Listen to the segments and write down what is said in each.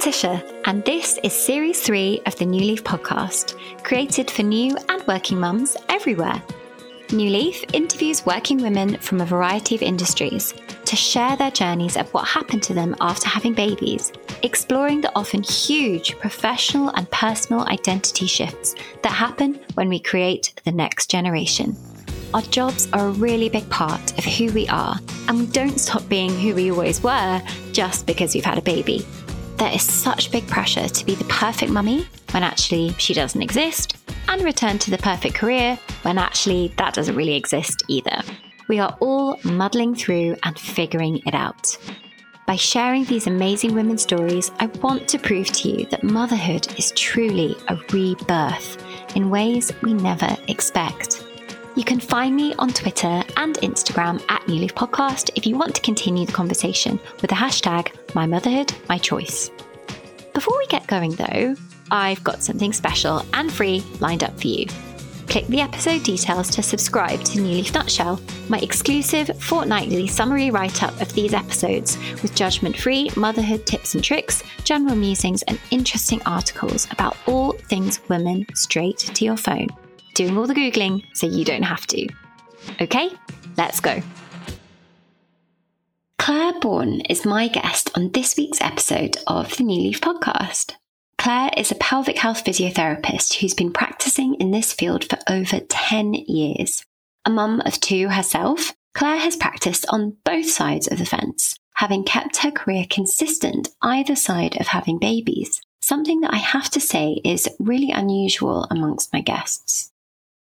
Letitia, and this is series three of the New Leaf podcast, created for new and working mums everywhere. New Leaf interviews working women from a variety of industries to share their journeys of what happened to them after having babies, exploring the often huge professional and personal identity shifts that happen when we create the next generation. Our jobs are a really big part of who we are, and we don't stop being who we always were just because we've had a baby. There is such big pressure to be the perfect mummy when actually she doesn't exist, and return to the perfect career when actually that doesn't really exist either. We are all muddling through and figuring it out. By sharing these amazing women's stories, I want to prove to you that motherhood is truly a rebirth in ways we never expect. You can find me on Twitter and Instagram at New Leaf Podcast if you want to continue the conversation with the hashtag My Motherhood, My Choice. Before we get going though, I've got something special and free lined up for you. Click the episode details to subscribe to New Leaf Nutshell, my exclusive fortnightly summary write up of these episodes with judgment free motherhood tips and tricks, general musings, and interesting articles about all things women straight to your phone doing all the Googling so you don't have to. Okay, let's go. Claire Bourne is my guest on this week's episode of the New Leaf podcast. Claire is a pelvic health physiotherapist who's been practicing in this field for over 10 years. A mum of two herself, Claire has practiced on both sides of the fence, having kept her career consistent either side of having babies, something that I have to say is really unusual amongst my guests.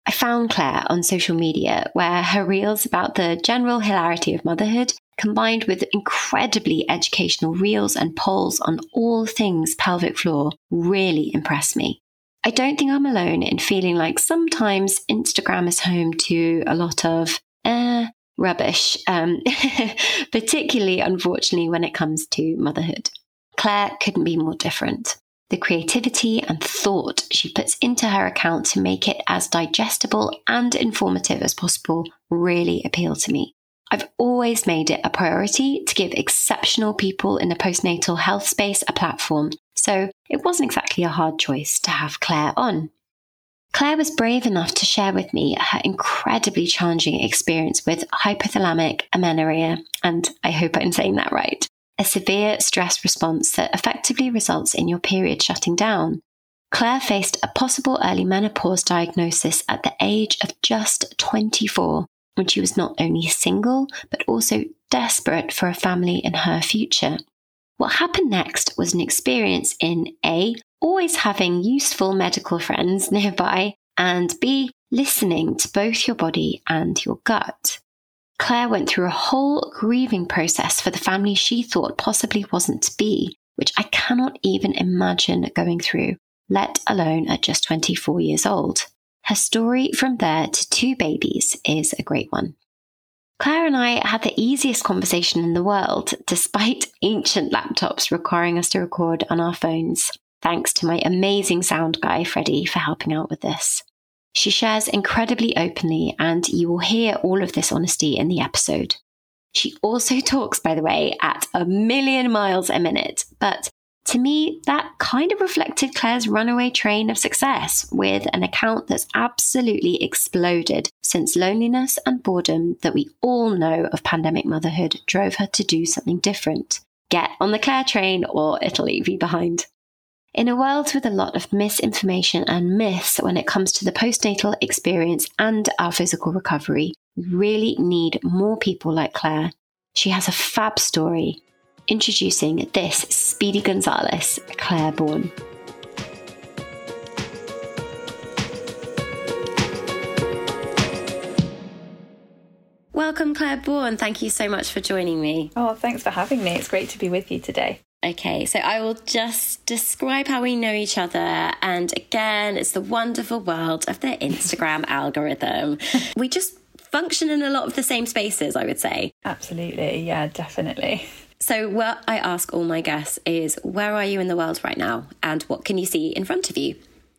I found Claire on social media, where her reels about the general hilarity of motherhood, combined with incredibly educational reels and polls on all things pelvic floor, really impressed me. I don't think I'm alone in feeling like sometimes Instagram is home to a lot of eh, rubbish, um, particularly, unfortunately, when it comes to motherhood. Claire couldn't be more different the creativity and thought she puts into her account to make it as digestible and informative as possible really appeal to me. I've always made it a priority to give exceptional people in the postnatal health space a platform, so it wasn't exactly a hard choice to have Claire on. Claire was brave enough to share with me her incredibly challenging experience with hypothalamic amenorrhea, and I hope I'm saying that right a severe stress response that effectively results in your period shutting down. Claire faced a possible early menopause diagnosis at the age of just 24 when she was not only single, but also desperate for a family in her future. What happened next was an experience in A, always having useful medical friends nearby, and B, listening to both your body and your gut. Claire went through a whole grieving process for the family she thought possibly wasn't to be, which I cannot even imagine going through, let alone at just 24 years old. Her story from there to two babies is a great one. Claire and I had the easiest conversation in the world, despite ancient laptops requiring us to record on our phones. Thanks to my amazing sound guy, Freddie, for helping out with this. She shares incredibly openly, and you will hear all of this honesty in the episode. She also talks, by the way, at a million miles a minute, but to me, that kind of reflected Claire's runaway train of success with an account that's absolutely exploded since loneliness and boredom that we all know of pandemic motherhood drove her to do something different. Get on the Claire train or it'll leave you behind. In a world with a lot of misinformation and myths when it comes to the postnatal experience and our physical recovery, we really need more people like Claire. She has a fab story. Introducing this Speedy Gonzalez, Claire Bourne. Welcome, Claire Bourne. Thank you so much for joining me. Oh, thanks for having me. It's great to be with you today. Okay, so I will just describe how we know each other. And again, it's the wonderful world of the Instagram algorithm. We just function in a lot of the same spaces, I would say. Absolutely. Yeah, definitely. So, what I ask all my guests is where are you in the world right now? And what can you see in front of you?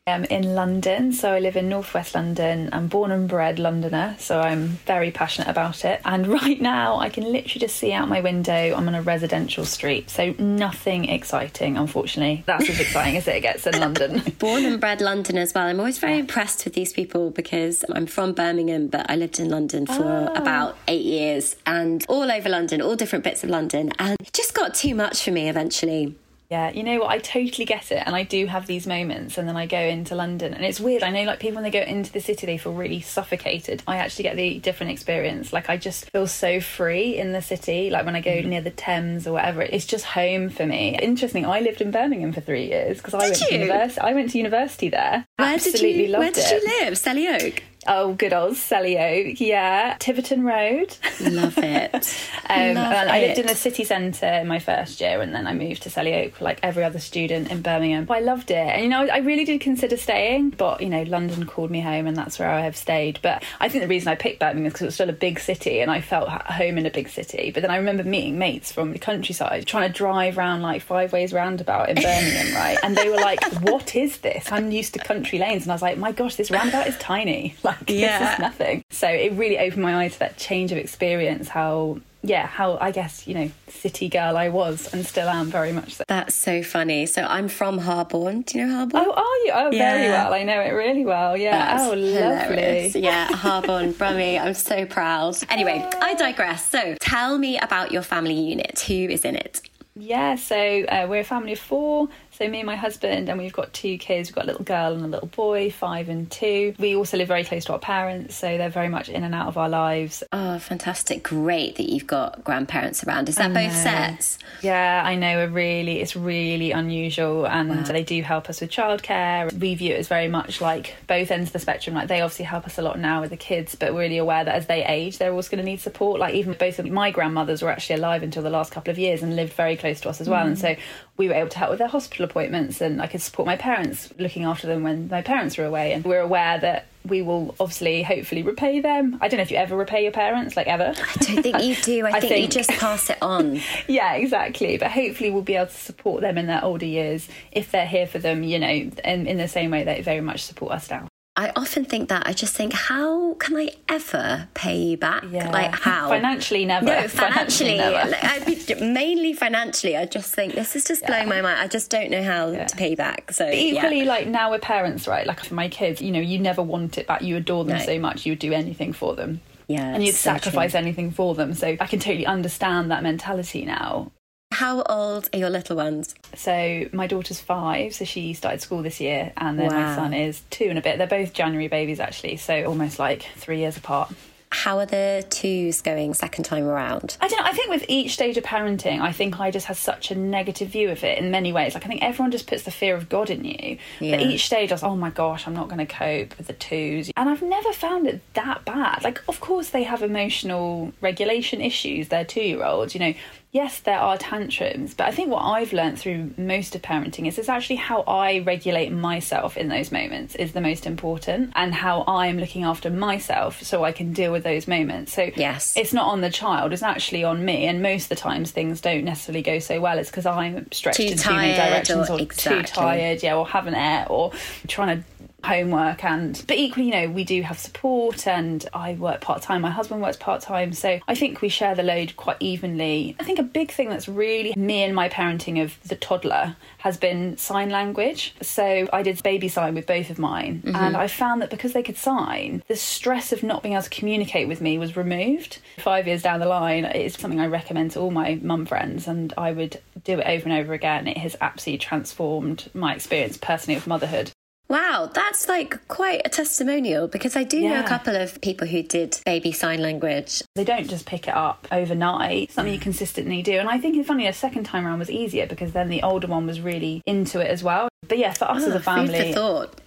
I'm in London, so I live in northwest London. I'm born and bred Londoner, so I'm very passionate about it. And right now, I can literally just see out my window. I'm on a residential street, so nothing exciting, unfortunately. That's as exciting as it gets in London. born and bred London as well. I'm always very impressed with these people because I'm from Birmingham, but I lived in London for oh. about eight years and all over London, all different bits of London, and it just got too much for me eventually. Yeah, you know what? I totally get it. And I do have these moments. And then I go into London. And it's weird. I know, like, people, when they go into the city, they feel really suffocated. I actually get the different experience. Like, I just feel so free in the city. Like, when I go mm. near the Thames or whatever, it's just home for me. Interesting. I lived in Birmingham for three years because I went to university. I went to university there. Where Absolutely did you, loved where did it. you live? Selly Oak? Oh, good old Selly Oak, yeah. Tiverton Road. Love it. um, Love I lived in the city centre in my first year and then I moved to Selly Oak like every other student in Birmingham. But I loved it. And, you know, I really did consider staying, but, you know, London called me home and that's where I have stayed. But I think the reason I picked Birmingham is because it was still a big city and I felt at home in a big city. But then I remember meeting mates from the countryside trying to drive around like five ways roundabout in Birmingham, right? And they were like, what is this? I'm used to country lanes. And I was like, my gosh, this roundabout is tiny. Like, yeah. this is nothing. So it really opened my eye to that change of experience, how yeah, how I guess, you know, city girl I was and still am very much so. That's so funny. So I'm from Harborne. Do you know Harborne? Oh, are you? Oh, yeah. very well. I know it really well. Yeah. That's oh, hilarious. lovely. Yeah, Harborne, Brummie. I'm so proud. Anyway, I digress. So tell me about your family unit. Who is in it? Yeah, so uh, we're a family of four. So me and my husband, and we've got two kids. We've got a little girl and a little boy, five and two. We also live very close to our parents, so they're very much in and out of our lives. Oh, fantastic! Great that you've got grandparents around. Is that both sets? Yeah, I know. We're really, it's really unusual, and wow. they do help us with childcare. We view it as very much like both ends of the spectrum. Like they obviously help us a lot now with the kids, but we're really aware that as they age, they're always going to need support. Like even both of my grandmothers were actually alive until the last couple of years and lived very close to us as well, mm. and so we were able to help with their hospital appointments and I could support my parents looking after them when my parents were away. And we're aware that we will obviously hopefully repay them. I don't know if you ever repay your parents, like ever. I don't think you do. I, I think, think, you just pass it on. yeah, exactly. But hopefully we'll be able to support them in their older years if they're here for them, you know, in, in the same way they very much support us now. I often think that I just think, how can I ever pay you back? Yeah. Like how? Financially, never. No, financially, financially never. mainly financially. I just think this is just blowing my mind. I just don't know how yeah. to pay back. So equally, like now we're parents, right? Like for my kids, you know, you never want it back. You adore them no. so much, you would do anything for them. Yeah, and you'd so sacrifice true. anything for them. So I can totally understand that mentality now. How old are your little ones? So my daughter's five, so she started school this year, and then wow. my son is two and a bit. They're both January babies, actually, so almost like three years apart. How are the twos going second time around? I don't know. I think with each stage of parenting, I think I just had such a negative view of it in many ways. Like, I think everyone just puts the fear of God in you. Yeah. But each stage, I was, oh my gosh, I'm not going to cope with the twos. And I've never found it that bad. Like, of course, they have emotional regulation issues. They're two year olds. You know, yes, there are tantrums, but I think what I've learned through most of parenting is it's actually how I regulate myself in those moments is the most important and how I'm looking after myself so I can deal with those moments. So yes. it's not on the child, it's actually on me. And most of the times things don't necessarily go so well. It's because I'm stretched too in too many directions or, or exactly. too tired, yeah, or haven't ate or trying to homework and but equally you know we do have support and I work part-time my husband works part-time so I think we share the load quite evenly. I think a big thing that's really me and my parenting of the toddler has been sign language. So I did baby sign with both of mine mm-hmm. and I found that because they could sign the stress of not being able to communicate with me was removed. Five years down the line it's something I recommend to all my mum friends and I would do it over and over again. It has absolutely transformed my experience personally of motherhood Wow, that's like quite a testimonial because I do yeah. know a couple of people who did baby sign language. They don't just pick it up overnight, something you consistently do. And I think it's funny, a second time around was easier because then the older one was really into it as well. But yeah, for us oh, as a family,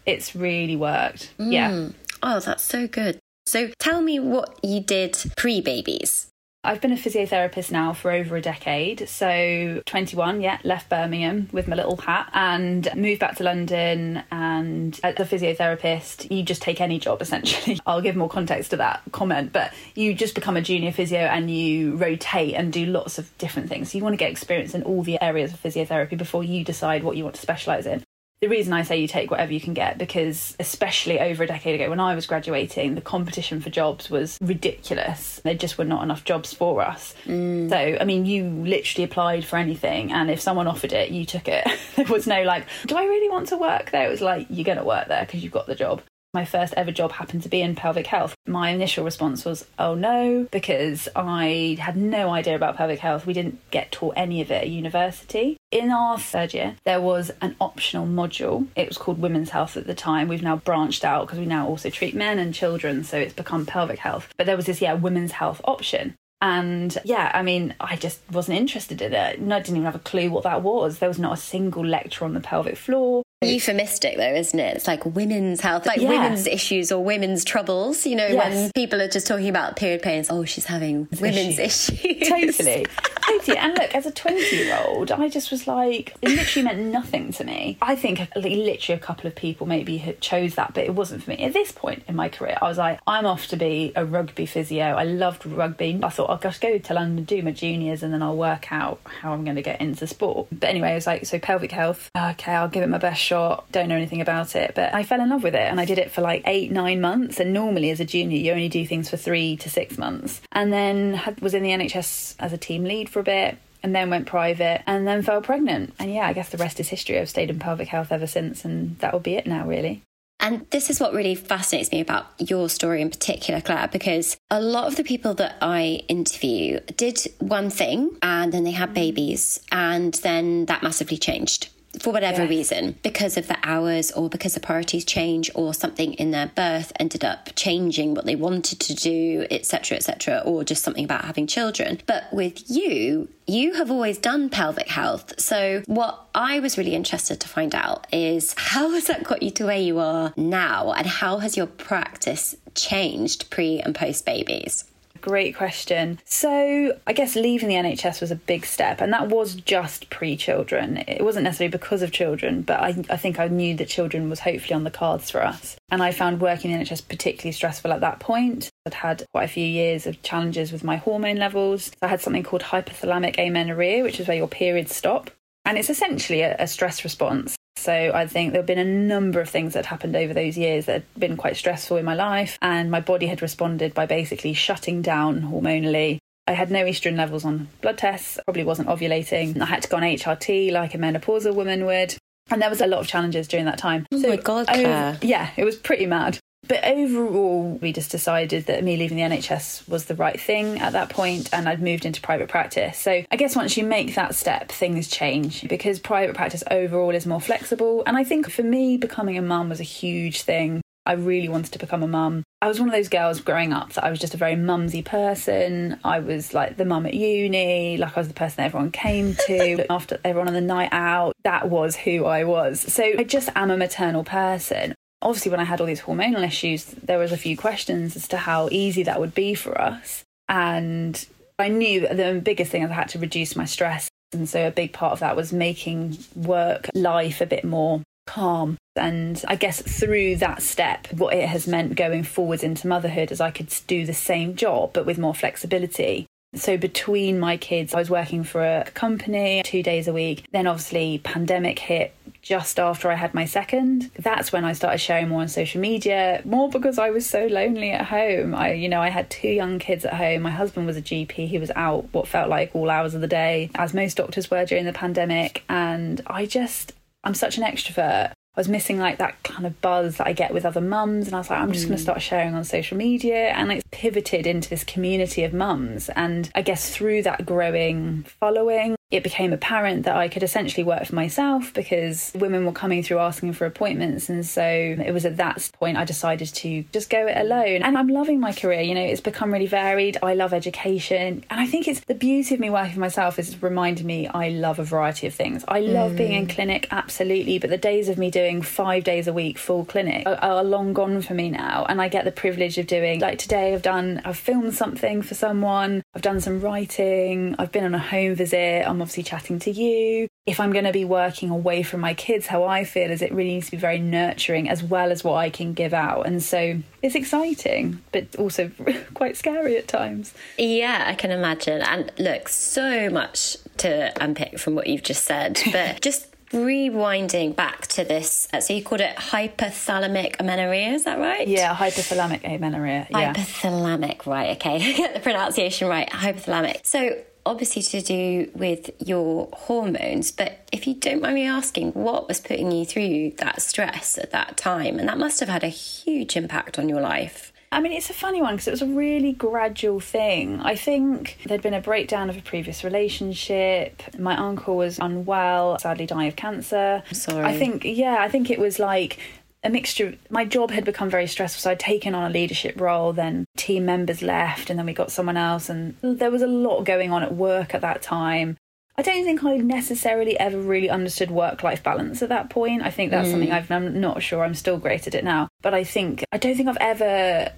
it's really worked. Mm. Yeah. Oh, that's so good. So tell me what you did pre babies. I've been a physiotherapist now for over a decade. So, 21, yeah, left Birmingham with my little hat and moved back to London. And as a physiotherapist, you just take any job essentially. I'll give more context to that comment, but you just become a junior physio and you rotate and do lots of different things. So, you want to get experience in all the areas of physiotherapy before you decide what you want to specialise in the reason I say you take whatever you can get because especially over a decade ago when I was graduating, the competition for jobs was ridiculous. There just were not enough jobs for us. Mm. So, I mean, you literally applied for anything and if someone offered it, you took it. there was no like, do I really want to work there? It was like, you're going to work there because you've got the job my first ever job happened to be in pelvic health. My initial response was, oh no, because I had no idea about pelvic health. We didn't get taught any of it at university. In our third year, there was an optional module. It was called women's health at the time. We've now branched out because we now also treat men and children, so it's become pelvic health. But there was this, yeah, women's health option. And yeah, I mean, I just wasn't interested in it. I didn't even have a clue what that was. There was not a single lecture on the pelvic floor euphemistic though isn't it? It's like women's health like yeah. women's issues or women's troubles you know yes. when people are just talking about period pains oh she's having women's issues. Totally. Totally. And look as a 20 year old i just was like it literally meant nothing to me. I think literally a couple of people maybe had chose that but it wasn't for me. At this point in my career i was like i'm off to be a rugby physio. I loved rugby. I thought oh, i'll just go to london do my juniors and then i'll work out how i'm going to get into sport. But anyway i was like so pelvic health okay i'll give it my best don't know anything about it, but I fell in love with it and I did it for like eight, nine months. And normally as a junior, you only do things for three to six months. And then had, was in the NHS as a team lead for a bit and then went private and then fell pregnant. And yeah, I guess the rest is history. I've stayed in pelvic health ever since, and that will be it now, really. And this is what really fascinates me about your story in particular, Claire, because a lot of the people that I interview did one thing and then they had mm. babies, and then that massively changed for whatever yes. reason, because of the hours or because the priorities change or something in their birth ended up changing what they wanted to do, etc., etc., or just something about having children. But with you, you have always done pelvic health. So, what I was really interested to find out is how has that got you to where you are now, and how has your practice changed pre and post babies? Great question. So, I guess leaving the NHS was a big step, and that was just pre children. It wasn't necessarily because of children, but I, I, think I knew that children was hopefully on the cards for us. And I found working in the NHS particularly stressful at that point. I'd had quite a few years of challenges with my hormone levels. I had something called hypothalamic amenorrhea, which is where your periods stop. And it's essentially a, a stress response. So I think there have been a number of things that happened over those years that had been quite stressful in my life, and my body had responded by basically shutting down hormonally. I had no estrogen levels on blood tests, probably wasn't ovulating. I had to go on HRT like a menopausal woman would. And there was a lot of challenges during that time. Oh so my God, Claire. yeah, it was pretty mad. But overall, we just decided that me leaving the NHS was the right thing at that point, and I'd moved into private practice. So I guess once you make that step, things change because private practice overall is more flexible. And I think for me, becoming a mum was a huge thing. I really wanted to become a mum. I was one of those girls growing up that I was just a very mumsy person. I was like the mum at uni, like I was the person everyone came to after everyone on the night out. That was who I was. So I just am a maternal person obviously when I had all these hormonal issues, there was a few questions as to how easy that would be for us. And I knew the biggest thing is I had to reduce my stress. And so a big part of that was making work life a bit more calm. And I guess through that step, what it has meant going forwards into motherhood is I could do the same job, but with more flexibility. So between my kids, I was working for a company two days a week. Then obviously pandemic hit just after I had my second. That's when I started sharing more on social media, more because I was so lonely at home. I, you know, I had two young kids at home. My husband was a GP. He was out what felt like all hours of the day, as most doctors were during the pandemic. And I just, I'm such an extrovert. I was missing like that kind of buzz that I get with other mums, and I was like, I'm just mm. going to start sharing on social media, and it's pivoted into this community of mums. And I guess through that growing following, it became apparent that I could essentially work for myself because women were coming through asking for appointments. And so it was at that point I decided to just go it alone. And I'm loving my career. You know, it's become really varied. I love education. And I think it's the beauty of me working for myself is reminding me I love a variety of things. I love mm. being in mm. clinic, absolutely. But the days of me doing five days a week full clinic are, are long gone for me now. And I get the privilege of doing, like today, I've done, I've filmed something for someone, I've done some writing, I've been on a home visit. I'm obviously chatting to you. If I'm going to be working away from my kids, how I feel is it really needs to be very nurturing as well as what I can give out. And so it's exciting, but also quite scary at times. Yeah, I can imagine. And look, so much to unpick from what you've just said, but just rewinding back to this, uh, so you called it hypothalamic amenorrhea, is that right? Yeah, hypothalamic amenorrhea. Yeah. Hypothalamic, right, okay. get the pronunciation right. Hypothalamic. So obviously to do with your hormones, but if you don't mind me asking, what was putting you through that stress at that time? And that must have had a huge impact on your life. I mean, it's a funny one because it was a really gradual thing. I think there'd been a breakdown of a previous relationship. My uncle was unwell, sadly dying of cancer. Sorry. I think, yeah, I think it was like a mixture. My job had become very stressful, so I'd taken on a leadership role. Then team members left, and then we got someone else, and there was a lot going on at work at that time. I don't think I necessarily ever really understood work life balance at that point. I think that's mm. something I've, I'm not sure. I'm still great at it now. But I think, I don't think I've ever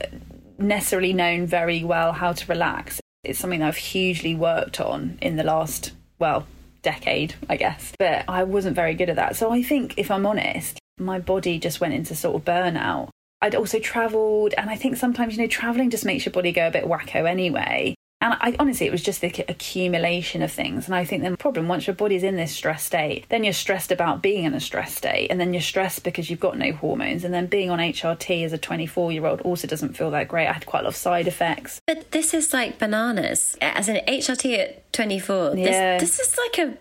necessarily known very well how to relax. It's something that I've hugely worked on in the last, well, decade, I guess. But I wasn't very good at that. So I think, if I'm honest, my body just went into sort of burnout. I'd also travelled, and I think sometimes, you know, travelling just makes your body go a bit wacko anyway. And I honestly, it was just the accumulation of things. And I think the problem, once your body's in this stress state, then you're stressed about being in a stress state. And then you're stressed because you've got no hormones. And then being on HRT as a 24 year old also doesn't feel that great. I had quite a lot of side effects. But this is like bananas. As an HRT at 24, yeah. this, this is like a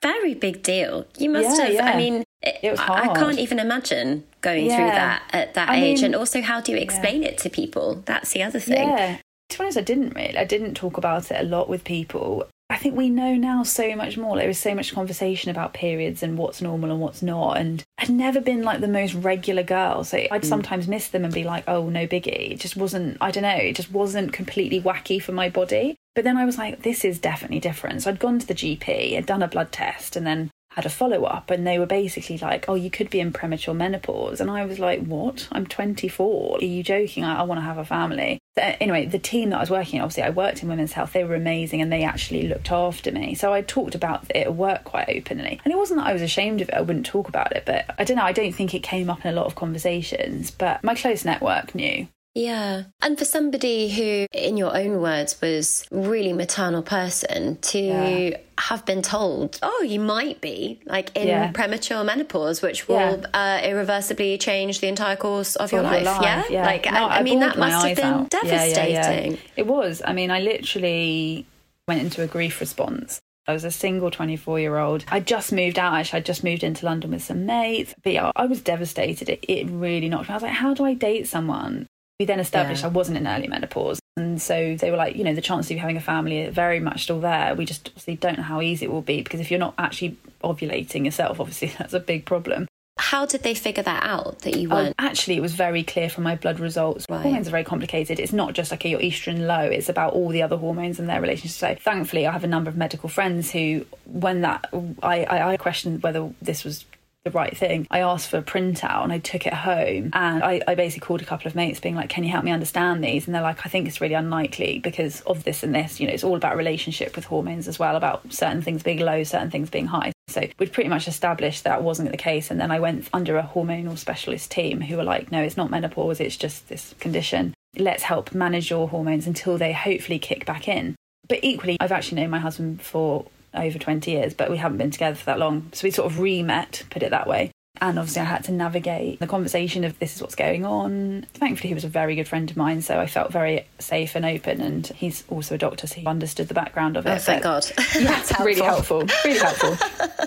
very big deal. You must yeah, have, yeah. I mean, it, it was hard. I, I can't even imagine going yeah. through that at that I age. Mean, and also, how do you explain it to people? That's the other thing. Yeah to be honest, I didn't really. I didn't talk about it a lot with people. I think we know now so much more. There was so much conversation about periods and what's normal and what's not. And I'd never been like the most regular girl. So I'd mm. sometimes miss them and be like, oh, no biggie. It just wasn't, I don't know, it just wasn't completely wacky for my body. But then I was like, this is definitely different. So I'd gone to the GP, I'd done a blood test, and then had a follow up and they were basically like, Oh, you could be in premature menopause. And I was like, What? I'm 24. Are you joking? I, I want to have a family. So, uh, anyway, the team that I was working in, obviously, I worked in women's health. They were amazing and they actually looked after me. So I talked about it at work quite openly. And it wasn't that I was ashamed of it, I wouldn't talk about it. But I don't know, I don't think it came up in a lot of conversations. But my close network knew. Yeah. And for somebody who, in your own words, was really maternal person to yeah. have been told, oh, you might be like in yeah. premature menopause, which will yeah. uh, irreversibly change the entire course of your life. life. Yeah. Like, no, I, I, mean, that must have been out. devastating. It was. I mean, I literally went into a grief response. I was a single 24 year old. I just moved out, actually. I just moved into London with some mates. But yeah, I was devastated. It, it really knocked me. I was like, how do I date someone we then established yeah. I wasn't in early menopause. And so they were like, you know, the chances of you having a family are very much still there. We just obviously don't know how easy it will be because if you're not actually ovulating yourself, obviously that's a big problem. How did they figure that out that you oh, weren't? Oh, actually, it was very clear from my blood results. Right. Hormones are very complicated. It's not just like your estrogen low, it's about all the other hormones and their relationship. So, thankfully, I have a number of medical friends who, when that, I, I, I questioned whether this was the right thing. I asked for a printout and I took it home and I, I, basically called a couple of mates being like, Can you help me understand these? And they're like, I think it's really unlikely because of this and this. You know, it's all about relationship with hormones as well, about certain things being low, certain things being high. So we'd pretty much established that wasn't the case. And then I went under a hormonal specialist team who were like, No, it's not menopause, it's just this condition. Let's help manage your hormones until they hopefully kick back in. But equally, I've actually known my husband for over 20 years, but we haven't been together for that long. So we sort of re met, put it that way. And obviously, I had to navigate the conversation of this is what's going on. Thankfully, he was a very good friend of mine, so I felt very safe and open. And he's also a doctor, so he understood the background of it. Oh, thank God. Yeah, really helpful. Really helpful.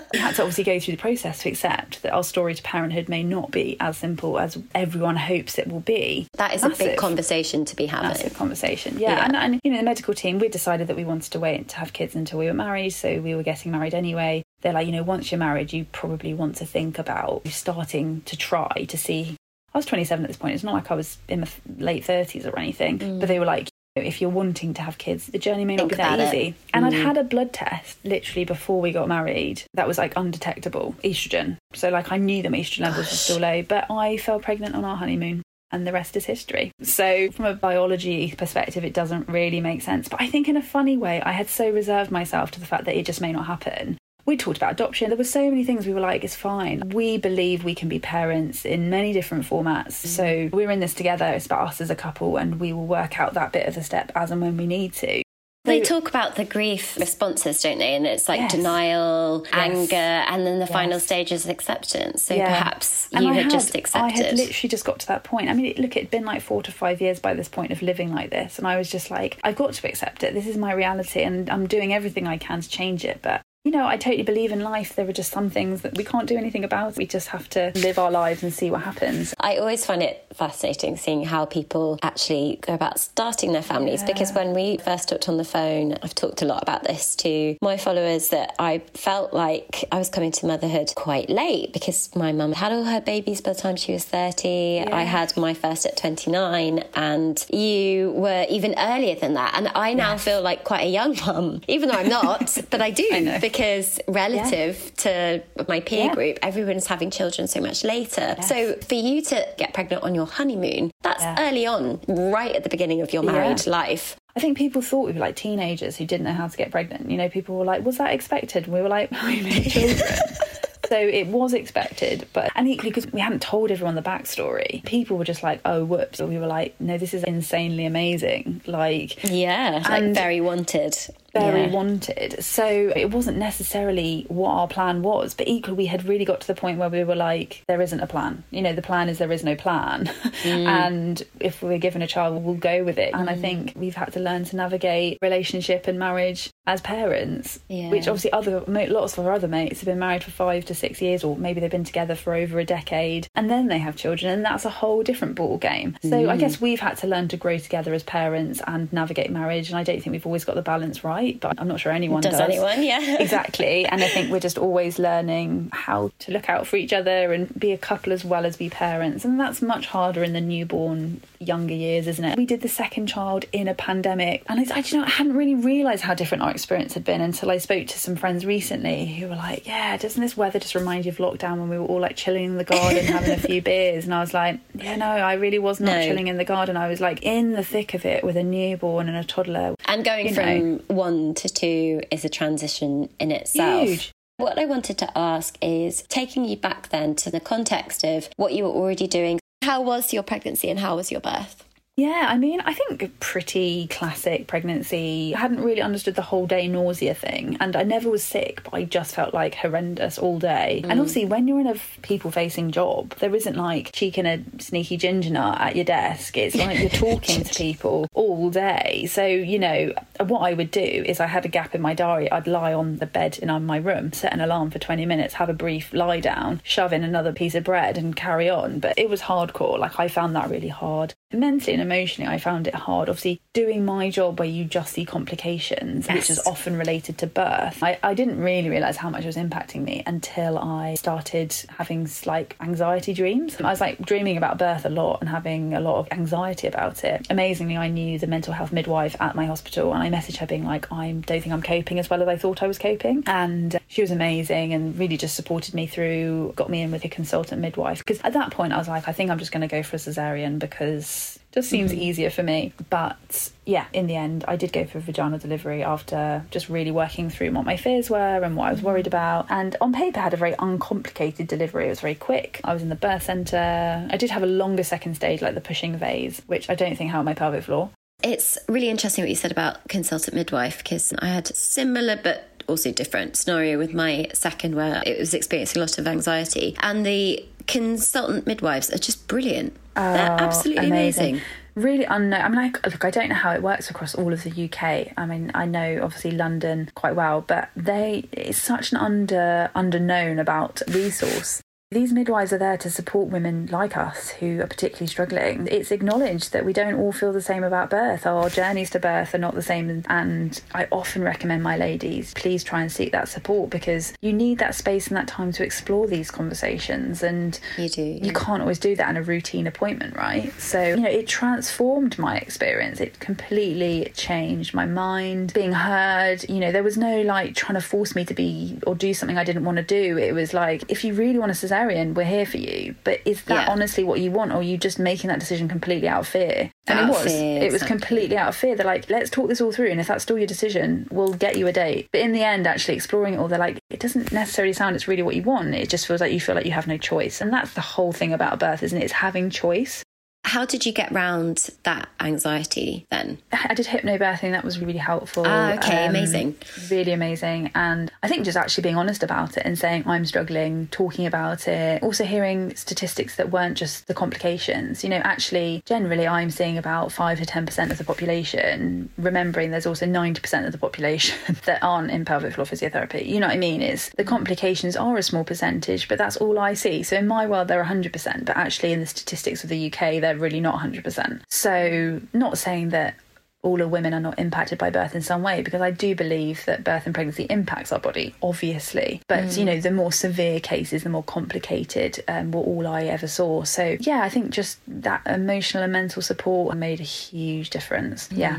we had to obviously go through the process to accept that our story to parenthood may not be as simple as everyone hopes it will be. That is Massive. a big conversation to be having. Massive conversation, yeah. yeah. And, and, you know, the medical team, we decided that we wanted to wait to have kids until we were married, so we were getting married anyway they're like, you know, once you're married, you probably want to think about starting to try to see. I was 27 at this point. It's not like I was in my late 30s or anything, mm. but they were like, if you're wanting to have kids, the journey may not think be that easy. It. And mm. I'd had a blood test literally before we got married that was like undetectable estrogen. So, like, I knew that my estrogen levels were still low, but I fell pregnant on our honeymoon and the rest is history. So, from a biology perspective, it doesn't really make sense. But I think, in a funny way, I had so reserved myself to the fact that it just may not happen we talked about adoption. There were so many things we were like, it's fine. We believe we can be parents in many different formats. Mm. So we're in this together. It's about us as a couple, and we will work out that bit of the step as and when we need to. They talk about the grief responses, don't they? And it's like yes. denial, yes. anger, and then the yes. final stage is acceptance. So yeah. perhaps you had, had, just accepted. I had literally just got to that point. I mean, look, it'd been like four to five years by this point of living like this. And I was just like, I've got to accept it. This is my reality, and I'm doing everything I can to change it. But you know, I totally believe in life. There are just some things that we can't do anything about. We just have to live our lives and see what happens. I always find it fascinating seeing how people actually go about starting their families yeah. because when we first talked on the phone, I've talked a lot about this to my followers that I felt like I was coming to motherhood quite late because my mum had all her babies by the time she was 30. Yeah. I had my first at 29 and you were even earlier than that. And I now yes. feel like quite a young mum, even though I'm not, but I do. I because relative yeah. to my peer yeah. group, everyone's having children so much later. Yes. So for you to get pregnant on your honeymoon, that's yeah. early on, right at the beginning of your married life. I think people thought we were like teenagers who didn't know how to get pregnant. You know, people were like, "Was that expected?" And we were like, oh, "We made children." so it was expected, but and equally because we hadn't told everyone the backstory, people were just like, "Oh, whoops!" we were like, "No, this is insanely amazing!" Like, yeah, like very wanted very yeah. wanted. So it wasn't necessarily what our plan was, but equally we had really got to the point where we were like, there isn't a plan. You know, the plan is there is no plan. Mm. and if we're given a child, we'll go with it. Mm. And I mm. think we've had to learn to navigate relationship and marriage as parents, yeah. which obviously other lots of our other mates have been married for five to six years, or maybe they've been together for over a decade, and then they have children, and that's a whole different ball game. So mm. I guess we've had to learn to grow together as parents and navigate marriage, and I don't think we've always got the balance right right, but I'm not sure anyone does. does. anyone, yeah. exactly. And I think we're just always learning how to look out for each other and be a couple as well as be parents. And that's much harder in the newborn younger years, isn't it? We did the second child in a pandemic. And I, I, you know, I hadn't really realised how different our experience had been until I spoke to some friends recently who were like, yeah, doesn't this weather just remind you of lockdown when we were all like chilling in the garden having a few beers? And I was like, yeah, no, I really was not no. chilling in the garden. I was like in the thick of it with a newborn and a toddler. And going you from know. one to two is a transition in itself. Huge. What I wanted to ask is taking you back then to the context of what you were already doing. How was your pregnancy and how was your birth? Yeah, I mean, I think pretty classic pregnancy. I hadn't really understood the whole day nausea thing, and I never was sick, but I just felt like horrendous all day. Mm. And obviously, when you're in a people facing job, there isn't like cheeking a sneaky ginger nut at your desk. It's like you're talking to people all day. So, you know, what I would do is I had a gap in my diary. I'd lie on the bed in my room, set an alarm for 20 minutes, have a brief lie down, shove in another piece of bread, and carry on. But it was hardcore. Like, I found that really hard. Mentally and emotionally, I found it hard. Obviously, doing my job where you just see complications, yes. which is often related to birth, I, I didn't really realise how much it was impacting me until I started having like anxiety dreams. I was like dreaming about birth a lot and having a lot of anxiety about it. Amazingly, I knew the mental health midwife at my hospital and I messaged her being like, I don't think I'm coping as well as I thought I was coping. And she was amazing and really just supported me through, got me in with a consultant midwife. Because at that point, I was like, I think I'm just going to go for a cesarean because just seems mm-hmm. easier for me. But yeah, in the end, I did go for vaginal delivery after just really working through what my fears were and what I was worried about. And on paper, I had a very uncomplicated delivery. It was very quick. I was in the birth centre. I did have a longer second stage, like the pushing phase, which I don't think helped my pelvic floor. It's really interesting what you said about consultant midwife because I had similar but also different scenario with my second where it was experiencing a lot of anxiety and the consultant midwives are just brilliant. Oh, They're absolutely amazing. amazing. Really unknown. I mean, I, look, I don't know how it works across all of the UK. I mean, I know obviously London quite well, but they it's such an under underknown about resource. These midwives are there to support women like us who are particularly struggling. It's acknowledged that we don't all feel the same about birth. Our journeys to birth are not the same. And I often recommend my ladies, please try and seek that support because you need that space and that time to explore these conversations. And you do. Yeah. You can't always do that in a routine appointment, right? So, you know, it transformed my experience. It completely changed my mind, being heard. You know, there was no like trying to force me to be or do something I didn't want to do. It was like, if you really want to cesarean, we're here for you. But is that yeah. honestly what you want, or are you just making that decision completely out of fear? And out it was. Fear, it was completely out of fear. They're like, let's talk this all through, and if that's still your decision, we'll get you a date. But in the end, actually exploring it all, they're like, it doesn't necessarily sound it's really what you want. It just feels like you feel like you have no choice, and that's the whole thing about birth, isn't it? It's having choice how did you get around that anxiety then? I did hypnobirthing. That was really helpful. Ah, okay, um, amazing. Really amazing. And I think just actually being honest about it and saying I'm struggling, talking about it, also hearing statistics that weren't just the complications. You know, actually, generally, I'm seeing about 5 to 10% of the population, remembering there's also 90% of the population that aren't in pelvic floor physiotherapy. You know what I mean? Is the complications are a small percentage, but that's all I see. So in my world, they're 100%, but actually, in the statistics of the UK, they're really not 100%. So, not saying that all of women are not impacted by birth in some way because I do believe that birth and pregnancy impacts our body, obviously. But mm. you know, the more severe cases, the more complicated um, were all I ever saw. So yeah, I think just that emotional and mental support made a huge difference. Mm. Yeah.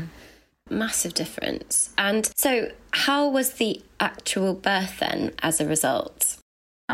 Massive difference. And so, how was the actual birth then as a result?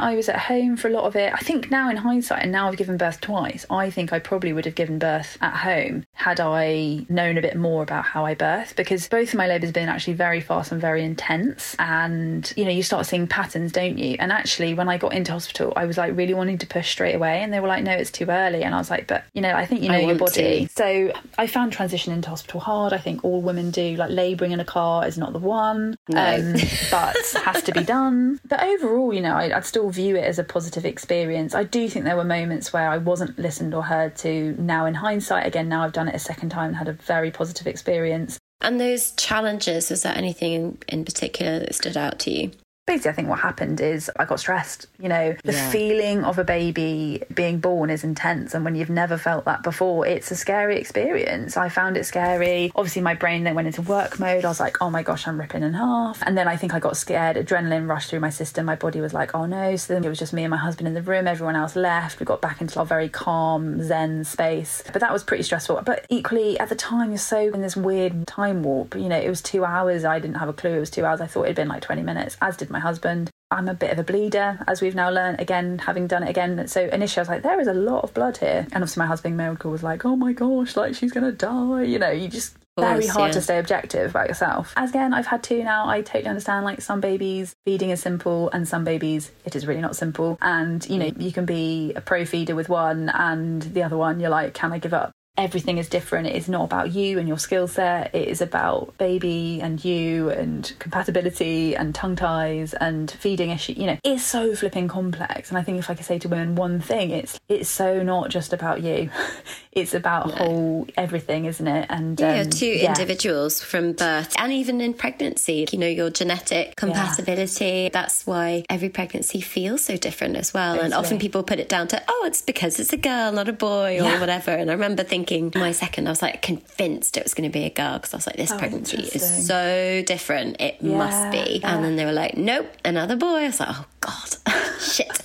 I was at home for a lot of it. I think now in hindsight, and now I've given birth twice, I think I probably would have given birth at home had I known a bit more about how I birth because both of my labours have been actually very fast and very intense. And, you know, you start seeing patterns, don't you? And actually, when I got into hospital, I was like really wanting to push straight away. And they were like, no, it's too early. And I was like, but, you know, I think you know your body. To. So I found transition into hospital hard. I think all women do. Like labouring in a car is not the one, no. um, but has to be done. But overall, you know, I, I'd still view it as a positive experience. I do think there were moments where I wasn't listened or heard to. Now, in hindsight, again, now I've done it a second time and had a very positive experience. And those challenges, was there anything in, in particular that stood out to you? Basically, I think what happened is I got stressed. You know, the yeah. feeling of a baby being born is intense. And when you've never felt that before, it's a scary experience. I found it scary. Obviously, my brain then went into work mode. I was like, oh my gosh, I'm ripping in half. And then I think I got scared. Adrenaline rushed through my system. My body was like, oh no. So then it was just me and my husband in the room. Everyone else left. We got back into our very calm, zen space. But that was pretty stressful. But equally, at the time, you're so in this weird time warp. You know, it was two hours. I didn't have a clue it was two hours. I thought it'd been like 20 minutes, as did my my husband. I'm a bit of a bleeder, as we've now learned again, having done it again. So initially I was like, there is a lot of blood here. And obviously my husband Miracle was like, oh my gosh, like she's gonna die. You know, you just course, very hard yeah. to stay objective about yourself. As again, I've had two now. I totally understand. Like some babies, feeding is simple, and some babies, it is really not simple. And you know, you can be a pro feeder with one, and the other one, you're like, can I give up? Everything is different. It is not about you and your skill set. It is about baby and you and compatibility and tongue ties and feeding issue. You know, it's so flipping complex. And I think if I could say to women one thing, it's it's so not just about you. it's about whole everything, isn't it? And yeah, um, two yeah. individuals from birth and even in pregnancy. You know, your genetic compatibility. Yeah. That's why every pregnancy feels so different as well. And often people put it down to oh, it's because it's a girl, not a boy, or yeah. whatever. And I remember thinking thinking my second, I was like convinced it was going to be a girl because I was like, this oh, pregnancy is so different. It yeah, must be. Yeah. And then they were like, nope, another boy. I was like, oh God, shit.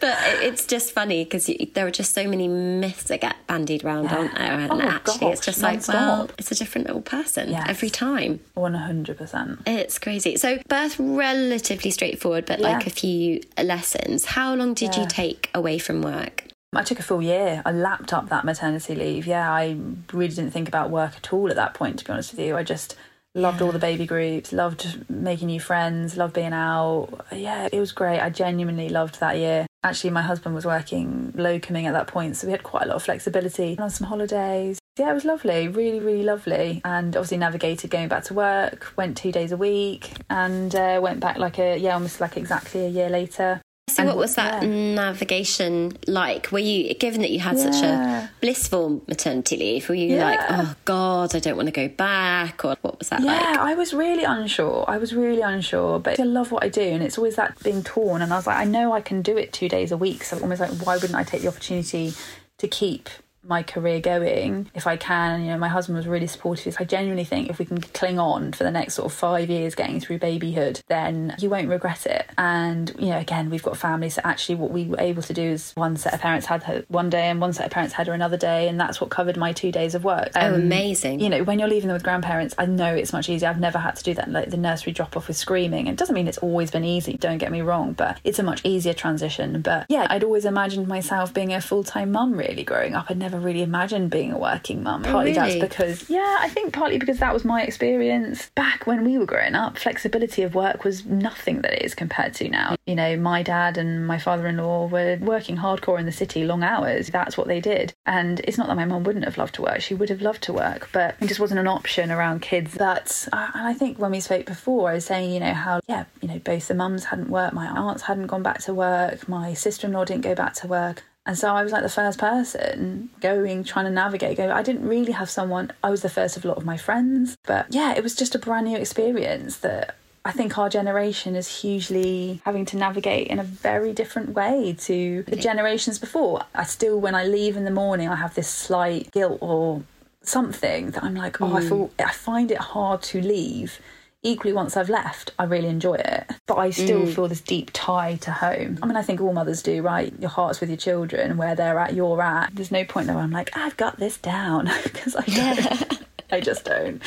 but it's just funny because there are just so many myths that get bandied around, yeah. aren't there? And oh, actually, gosh, it's just like, well, it's a different little person yes. every time. 100%. It's crazy. So, birth, relatively straightforward, but like a few lessons. How long did you take away from work? I took a full year. I lapped up that maternity leave. Yeah, I really didn't think about work at all at that point, to be honest with you. I just loved yeah. all the baby groups, loved making new friends, loved being out. Yeah, it was great. I genuinely loved that year. Actually, my husband was working locuming at that point, so we had quite a lot of flexibility on some holidays. Yeah, it was lovely, really, really lovely. And obviously navigated going back to work, went two days a week, and uh, went back like a, yeah, almost like exactly a year later. So, and what was that yeah. navigation like? Were you, given that you had yeah. such a blissful maternity leave, were you yeah. like, oh God, I don't want to go back? Or what was that yeah, like? Yeah, I was really unsure. I was really unsure, but I love what I do. And it's always that being torn. And I was like, I know I can do it two days a week. So almost like, why wouldn't I take the opportunity to keep my career going if I can. You know, my husband was really supportive. I genuinely think if we can cling on for the next sort of five years getting through babyhood, then you won't regret it. And, you know, again, we've got families. So actually, what we were able to do is one set of parents had her one day and one set of parents had her another day. And that's what covered my two days of work. Oh, um, oh, amazing. You know, when you're leaving them with grandparents, I know it's much easier. I've never had to do that, like the nursery drop off with screaming. It doesn't mean it's always been easy, don't get me wrong, but it's a much easier transition. But yeah, I'd always imagined myself being a full time mum really growing up. I'd never ever really imagined being a working mum. Oh, partly really? that's because, yeah, I think partly because that was my experience back when we were growing up. Flexibility of work was nothing that it is compared to now. You know, my dad and my father in law were working hardcore in the city, long hours. That's what they did. And it's not that my mum wouldn't have loved to work, she would have loved to work, but it just wasn't an option around kids. But uh, I think when we spoke before, I was saying, you know, how, yeah, you know, both the mums hadn't worked, my aunts hadn't gone back to work, my sister in law didn't go back to work. And so I was like the first person going, trying to navigate. Go, I didn't really have someone. I was the first of a lot of my friends, but yeah, it was just a brand new experience that I think our generation is hugely having to navigate in a very different way to the generations before. I still, when I leave in the morning, I have this slight guilt or something that I'm like, oh, mm. I feel I find it hard to leave equally once I've left, I really enjoy it. But I still mm. feel this deep tie to home. I mean, I think all mothers do, right? Your heart's with your children, where they're at, you're at. There's no point where I'm like, I've got this down because I don't. I just don't.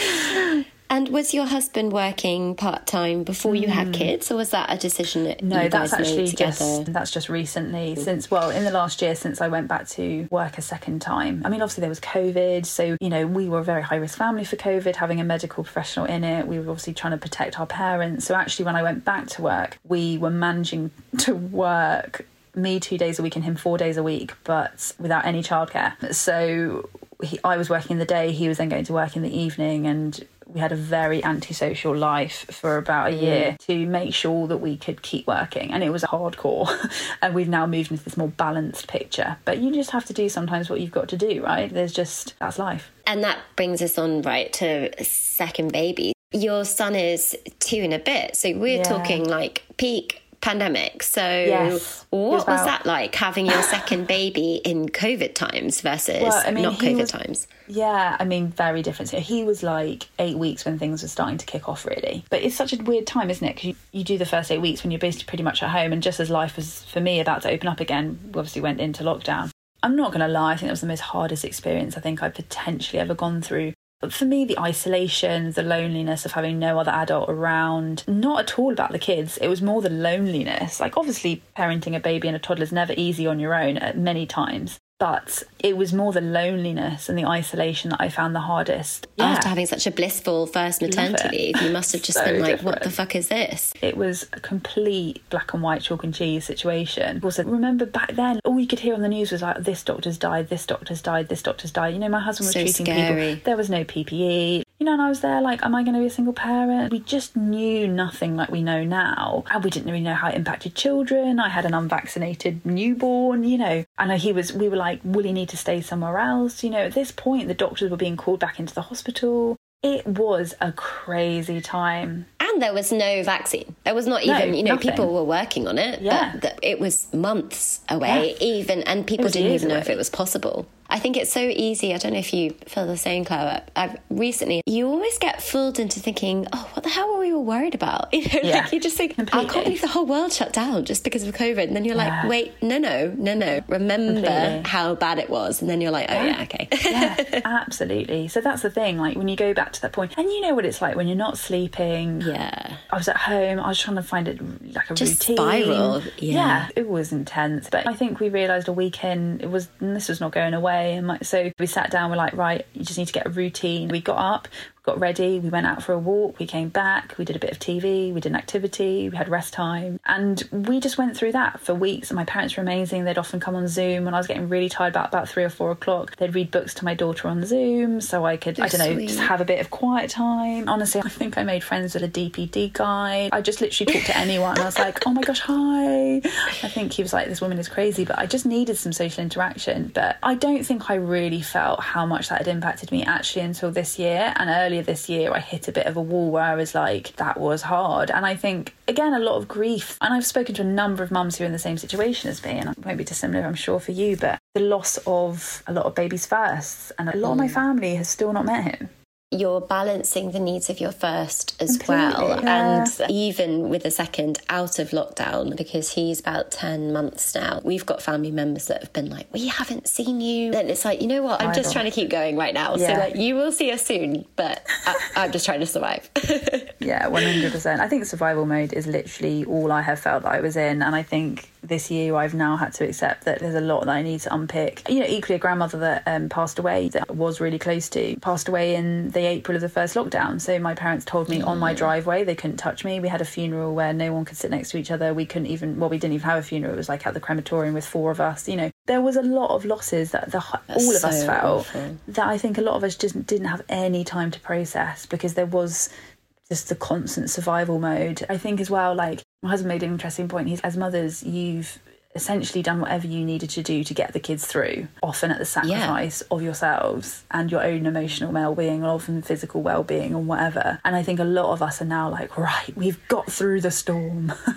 And was your husband working part time before you had hmm. kids, or was that a decision that no? that's actually just that's just recently. Since well, in the last year since I went back to work a second time. I mean, obviously there was COVID, so you know we were a very high risk family for COVID, having a medical professional in it. We were obviously trying to protect our parents. So actually, when I went back to work, we were managing to work me two days a week and him four days a week, but without any childcare. So he, I was working in the day, he was then going to work in the evening, and we had a very antisocial life for about a year mm. to make sure that we could keep working and it was hardcore. And we've now moved into this more balanced picture. But you just have to do sometimes what you've got to do right? There's just that's life. And that brings us on right to second baby. Your son is two and a bit so we're yeah. talking like peak pandemic. So, yes, what was, that like having your second baby in COVID times versus well, I mean, not COVID was, times? Yeah, I mean, very different. So he was like eight weeks when things were starting to kick off, really. But it's such a weird time, isn't it? Because you, you do the first eight weeks when you're basically pretty much at home, and just as life was for me about to open up again, we obviously went into lockdown. I'm not going to lie, I think that was the most hardest experience I think I've potentially ever gone through for me, the isolation, the loneliness of having no other adult around, not at all about the kids. It was more the loneliness. Like, obviously, parenting a baby and a toddler is never easy on your own at many times but it was more the loneliness and the isolation that I found the hardest. Yeah. After having such a blissful first maternity leave, you must have just so been like, different. what the fuck is this? It was a complete black and white chalk and cheese situation. Also, remember back then, all you could hear on the news was like, this doctor's died, this doctor's died, this doctor's died. You know, my husband was so treating scary. people. There was no PPE. You know, and I was there like, am I going to be a single parent? We just knew nothing like we know now. And we didn't really know how it impacted children. I had an unvaccinated newborn, you know. I know he was, we were like, will he need to stay somewhere else? You know, at this point, the doctors were being called back into the hospital. It was a crazy time. And there was no vaccine. There was not even, no, you know, nothing. people were working on it, yeah. but it was months away, yeah. even, and people didn't even know away. if it was possible. I think it's so easy. I don't know if you feel the same, Claire. I've recently, you always get fooled into thinking, oh, what the hell were we all worried about? You know, yeah, like you just think, completely. I can't believe the whole world shut down just because of COVID. And then you're yeah. like, wait, no, no, no, no. Remember completely. how bad it was. And then you're like, oh, yeah, yeah okay. yeah, absolutely. So that's the thing. Like when you go back to that point, and you know what it's like when you're not sleeping. Yeah. I was at home. I was trying to find it like a just routine. Spiral. Yeah. yeah. It was intense. But I think we realised a weekend, it was, this was not going away. And my, so we sat down, we're like, right, you just need to get a routine. We got up, got ready, we went out for a walk, we came back, we did a bit of TV, we did an activity, we had rest time, and we just went through that for weeks. And my parents were amazing. They'd often come on Zoom when I was getting really tired about about three or four o'clock. They'd read books to my daughter on Zoom so I could, I don't know, just have a bit of quiet time. Honestly, I think I made friends with a DPD guy. I just literally talked to anyone. I was like, oh my gosh, hi. I think he was like, this woman is crazy, but I just needed some social interaction. But I don't think I really felt how much that had impacted me actually until this year and early earlier this year, I hit a bit of a wall where I was like, that was hard. And I think, again, a lot of grief. And I've spoken to a number of mums who are in the same situation as me, and it won't be dissimilar, I'm sure, for you, but the loss of a lot of babies first. And a lot of my mm. family has still not met him you're balancing the needs of your first as Completely, well. Yeah. And even with the second out of lockdown, because he's about 10 months now, we've got family members that have been like, We haven't seen you. And it's like, you know what? I'm just trying to keep going right now. Yeah. So like, you will see us soon, but I, am just trying to survive. yeah, 100%. I think survival mode is literally all I have felt that I was in. And I think this year I've now had to accept that there's a lot that I need to unpick. You know, equally a grandmother that um, passed away that was really close to passed away in the April of the first lockdown. So my parents told me mm. on my mm. driveway they couldn't touch me. We had a funeral where no one could sit next to each other. We couldn't even well we didn't even have a funeral. It was like at the crematorium with four of us. You know, there was a lot of losses that the, all of so us felt awful. that I think a lot of us just didn't have any time to process because there was just the constant survival mode. I think as well, like my husband made an interesting point. He's as mothers, you've essentially done whatever you needed to do to get the kids through, often at the sacrifice yeah. of yourselves and your own emotional well-being, often physical well-being, or whatever. And I think a lot of us are now like, right, we've got through the storm.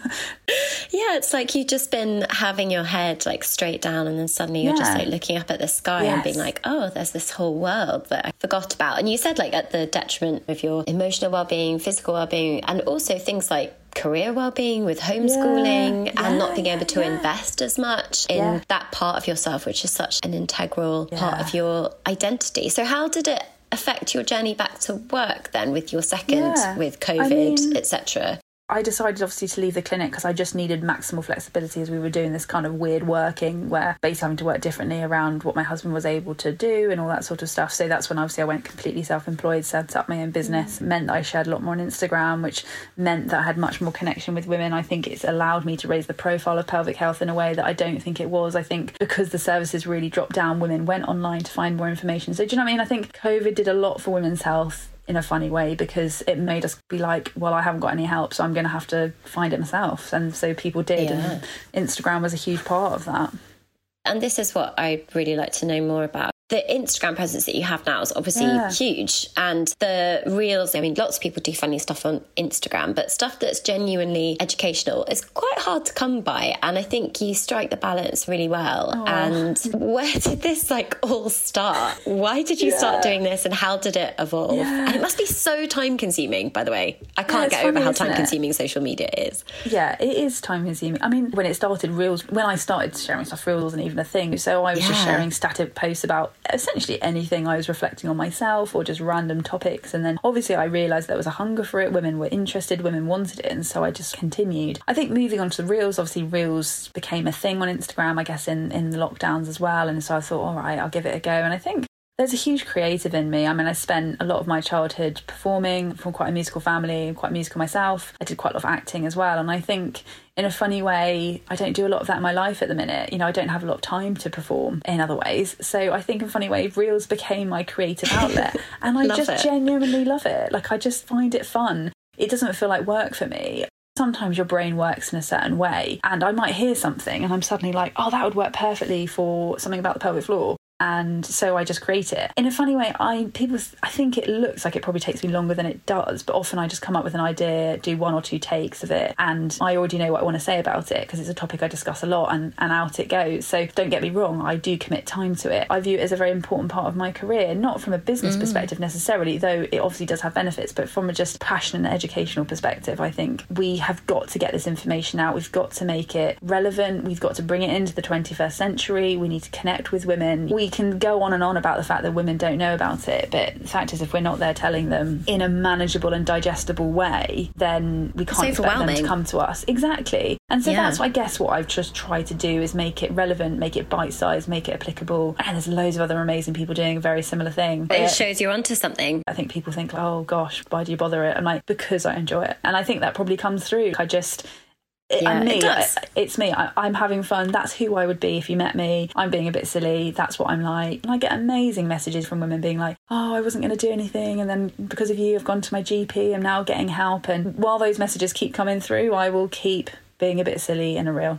yeah, it's like you've just been having your head like straight down, and then suddenly you're yeah. just like looking up at the sky yes. and being like, oh, there's this whole world that I forgot about. And you said like at the detriment of your emotional well-being, physical well-being, and also things like career well-being with homeschooling yeah, and not being able to yeah. invest as much in that part of yourself which is such an integral part of your identity. So how did it affect your journey back to work then with your second with covid I mean, etc I decided obviously to leave the clinic because I just needed maximal flexibility as we were doing this kind of weird working where basically having to work differently around what my husband was able to do and all that sort of stuff. So that's when obviously I went completely self employed, set up my own business, mm. meant that I shared a lot more on Instagram, which meant that I had much more connection with women. I think it's allowed me to raise the profile of pelvic health in a way that I don't think it was. I think because the services really dropped down, women went online to find more information. So do you know what I mean? I think COVID did a lot for women's health in a funny way because it made us be like, well, I haven't got any help, so I'm going to have to find it myself. And so people did, yeah. and Instagram was a huge part of that. And this is what I really like to know more about the Instagram presence that you have now is obviously yeah. huge. And the reels, I mean, lots of people do funny stuff on Instagram, but stuff that's genuinely educational is quite hard to come by. And I think you strike the balance really well. Oh. And where did this like all start? Why did you yeah. start doing this and how did it evolve? Yeah. And it must be so time consuming, by the way. I can't get funny, over how time consuming social media is. Yeah, it is time consuming. I mean, when it started, Reels, when I started sharing stuff, Reels wasn't even a thing. So I was just sharing static posts about essentially anything I was reflecting on myself or just random topics. And then obviously I realised there was a hunger for it. Women were interested, women wanted it. And so I just continued. I think moving on to the Reels, obviously Reels became a thing on Instagram, I guess, in, in the lockdowns as well. And so I thought, all right, I'll give it a go. And I think there's a huge creative in me. I mean, I spent a lot of my childhood performing from quite a musical family, quite musical myself. I did quite a lot of acting as well. And I think in a funny way, I don't do a lot of that in my life at the minute. You know, I don't have a lot of time to perform in other ways. So I think in a funny way, Reels became my creative outlet. and I just it. genuinely love it. Like, I just find it fun. It doesn't feel like work for me. Sometimes your brain works in a certain way, and I might hear something and I'm suddenly like, oh, that would work perfectly for something about the pelvic floor and so I just create it in a funny way. I people I think it looks like it probably takes me longer than it does, but often I just come up with an idea, do one or two takes of it, and I already know what I want to say about it because it's a topic I discuss a lot, and and out it goes. So don't get me wrong, I do commit time to it. I view it as a very important part of my career, not from a business mm. perspective necessarily, though it obviously does have benefits, but from a just passion and educational perspective, I think we have got to get this information out. We've got to make it relevant. We've got to bring it into the 21st century. We need to connect with women. We we can go on and on about the fact that women don't know about it, but the fact is, if we're not there telling them in a manageable and digestible way, then we can't expect them to come to us. Exactly. And so yeah. that's, I guess, what I've just tried to do is make it relevant, make it bite sized, make it applicable. And there's loads of other amazing people doing a very similar thing. But it shows you're onto something. I think people think, oh gosh, why do you bother it? I'm like, because I enjoy it. And I think that probably comes through. I just yeah, me, it does. it's me. I, am having fun. That's who I would be if you met me. I'm being a bit silly. That's what I'm like. And I get amazing messages from women being like, "Oh, I wasn't going to do anything, and then because of you, I've gone to my GP. I'm now getting help." And while those messages keep coming through, I will keep being a bit silly and a real.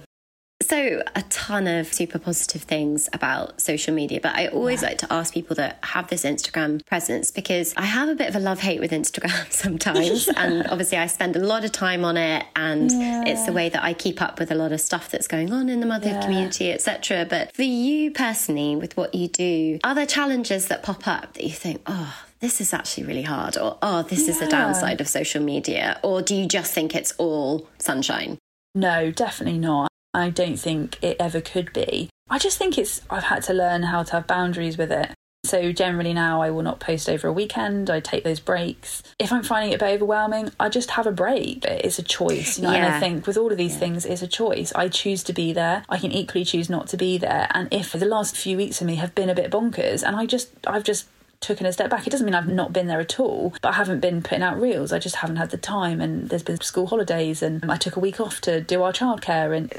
So, a ton of super positive things about social media, but I always yeah. like to ask people that have this Instagram presence because I have a bit of a love hate with Instagram sometimes. and obviously, I spend a lot of time on it, and yeah. it's the way that I keep up with a lot of stuff that's going on in the motherhood yeah. community, etc. But for you personally, with what you do, are there challenges that pop up that you think, oh, this is actually really hard, or oh, this yeah. is the downside of social media? Or do you just think it's all sunshine? No, definitely not. I don't think it ever could be. I just think it's, I've had to learn how to have boundaries with it. So generally now I will not post over a weekend. I take those breaks. If I'm finding it a bit overwhelming, I just have a break. It's a choice. You know? yeah. And I think with all of these yeah. things, it's a choice. I choose to be there. I can equally choose not to be there. And if the last few weeks for me have been a bit bonkers and I just I've just taken a step back. It doesn't mean I've not been there at all, but I haven't been putting out reels. I just haven't had the time, and there's been school holidays, and I took a week off to do our childcare, and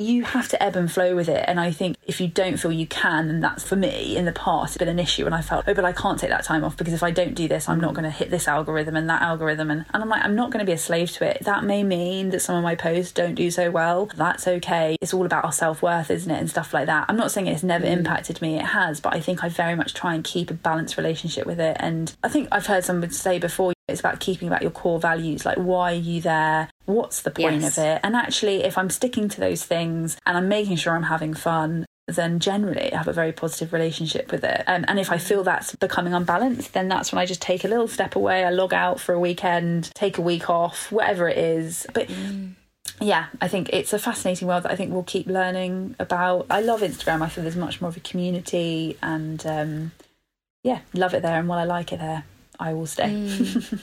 you have to ebb and flow with it. And I think if you don't feel you can, and that's for me in the past been an issue. And I felt, oh, but I can't take that time off because if I don't do this, I'm not going to hit this algorithm and that algorithm. And, and I'm like, I'm not going to be a slave to it. That may mean that some of my posts don't do so well. That's okay. It's all about our self worth, isn't it? And stuff like that. I'm not saying it's never mm. impacted me, it has, but I think I very much try and keep a balanced relationship with it. And I think I've heard someone say before, it's about keeping about your core values. Like, why are you there? What's the point yes. of it? And actually, if I'm sticking to those things and I'm making sure I'm having fun, then generally I have a very positive relationship with it. Um, and if I feel that's becoming unbalanced, then that's when I just take a little step away. I log out for a weekend, take a week off, whatever it is. But mm. yeah, I think it's a fascinating world that I think we'll keep learning about. I love Instagram. I feel there's much more of a community and um, yeah, love it there. And while I like it there, I will stay. Mm.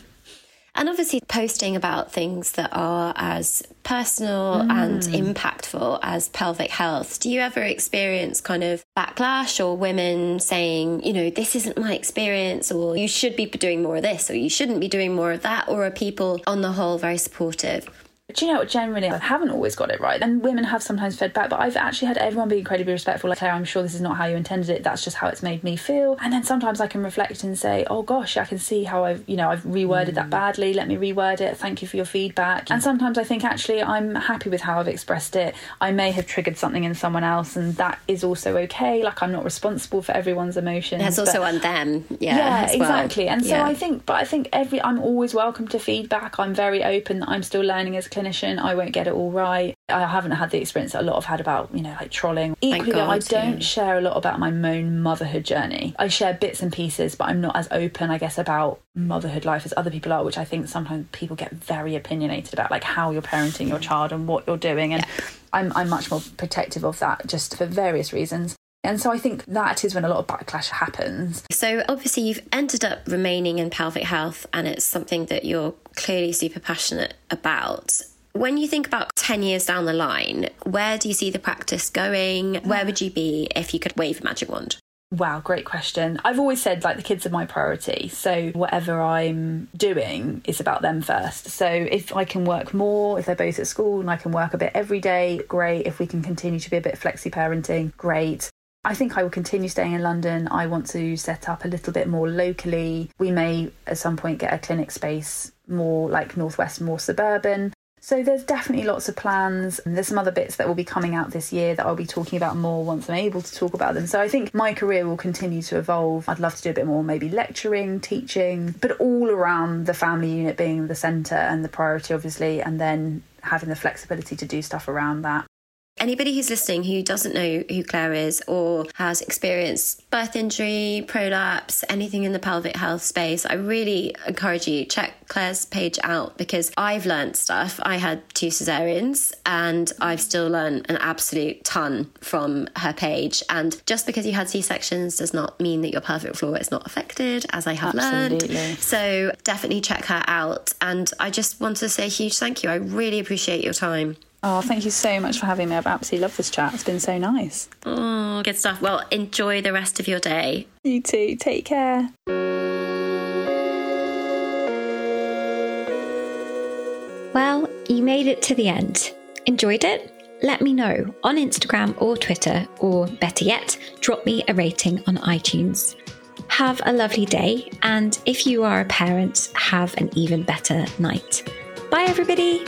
and obviously, posting about things that are as personal mm. and impactful as pelvic health. Do you ever experience kind of backlash or women saying, you know, this isn't my experience, or you should be doing more of this, or you shouldn't be doing more of that? Or are people on the whole very supportive? Do you know what? Generally, I haven't always got it right. And women have sometimes fed back, but I've actually had everyone be incredibly respectful. Like, I'm sure this is not how you intended it. That's just how it's made me feel. And then sometimes I can reflect and say, oh gosh, I can see how I've, you know, I've reworded mm. that badly. Let me reword it. Thank you for your feedback. And sometimes I think actually I'm happy with how I've expressed it. I may have triggered something in someone else, and that is also okay. Like, I'm not responsible for everyone's emotions. That's also on them. Yeah. Yeah, exactly. Well. And so yeah. I think, but I think every, I'm always welcome to feedback. I'm very open. I'm still learning as clinician. I won't get it all right. I haven't had the experience that a lot have had about, you know, like trolling. Equally, God, I don't yeah. share a lot about my own motherhood journey. I share bits and pieces, but I'm not as open, I guess, about motherhood life as other people are, which I think sometimes people get very opinionated about, like how you're parenting your child and what you're doing. And yeah. I'm, I'm much more protective of that just for various reasons. And so I think that is when a lot of backlash happens. So obviously you've ended up remaining in pelvic health and it's something that you're clearly super passionate about. When you think about 10 years down the line, where do you see the practice going? Where would you be if you could wave a magic wand? Wow, great question. I've always said like the kids are my priority. So whatever I'm doing is about them first. So if I can work more, if they're both at school and I can work a bit every day, great. If we can continue to be a bit flexi parenting, great. I think I will continue staying in London. I want to set up a little bit more locally. We may at some point get a clinic space more like northwest, more suburban. So there's definitely lots of plans. And there's some other bits that will be coming out this year that I'll be talking about more once I'm able to talk about them. So I think my career will continue to evolve. I'd love to do a bit more maybe lecturing, teaching, but all around the family unit being the centre and the priority obviously and then having the flexibility to do stuff around that. Anybody who's listening who doesn't know who Claire is or has experienced birth injury, prolapse, anything in the pelvic health space, I really encourage you check Claire's page out because I've learned stuff. I had two cesareans and I've still learned an absolute ton from her page. And just because you had C sections does not mean that your pelvic floor is not affected, as I have Absolutely. learned. So definitely check her out. And I just want to say a huge thank you. I really appreciate your time. Oh, thank you so much for having me. I've absolutely loved this chat. It's been so nice. Oh, good stuff. Well, enjoy the rest of your day. You too. Take care. Well, you made it to the end. Enjoyed it? Let me know on Instagram or Twitter, or better yet, drop me a rating on iTunes. Have a lovely day, and if you are a parent, have an even better night. Bye, everybody.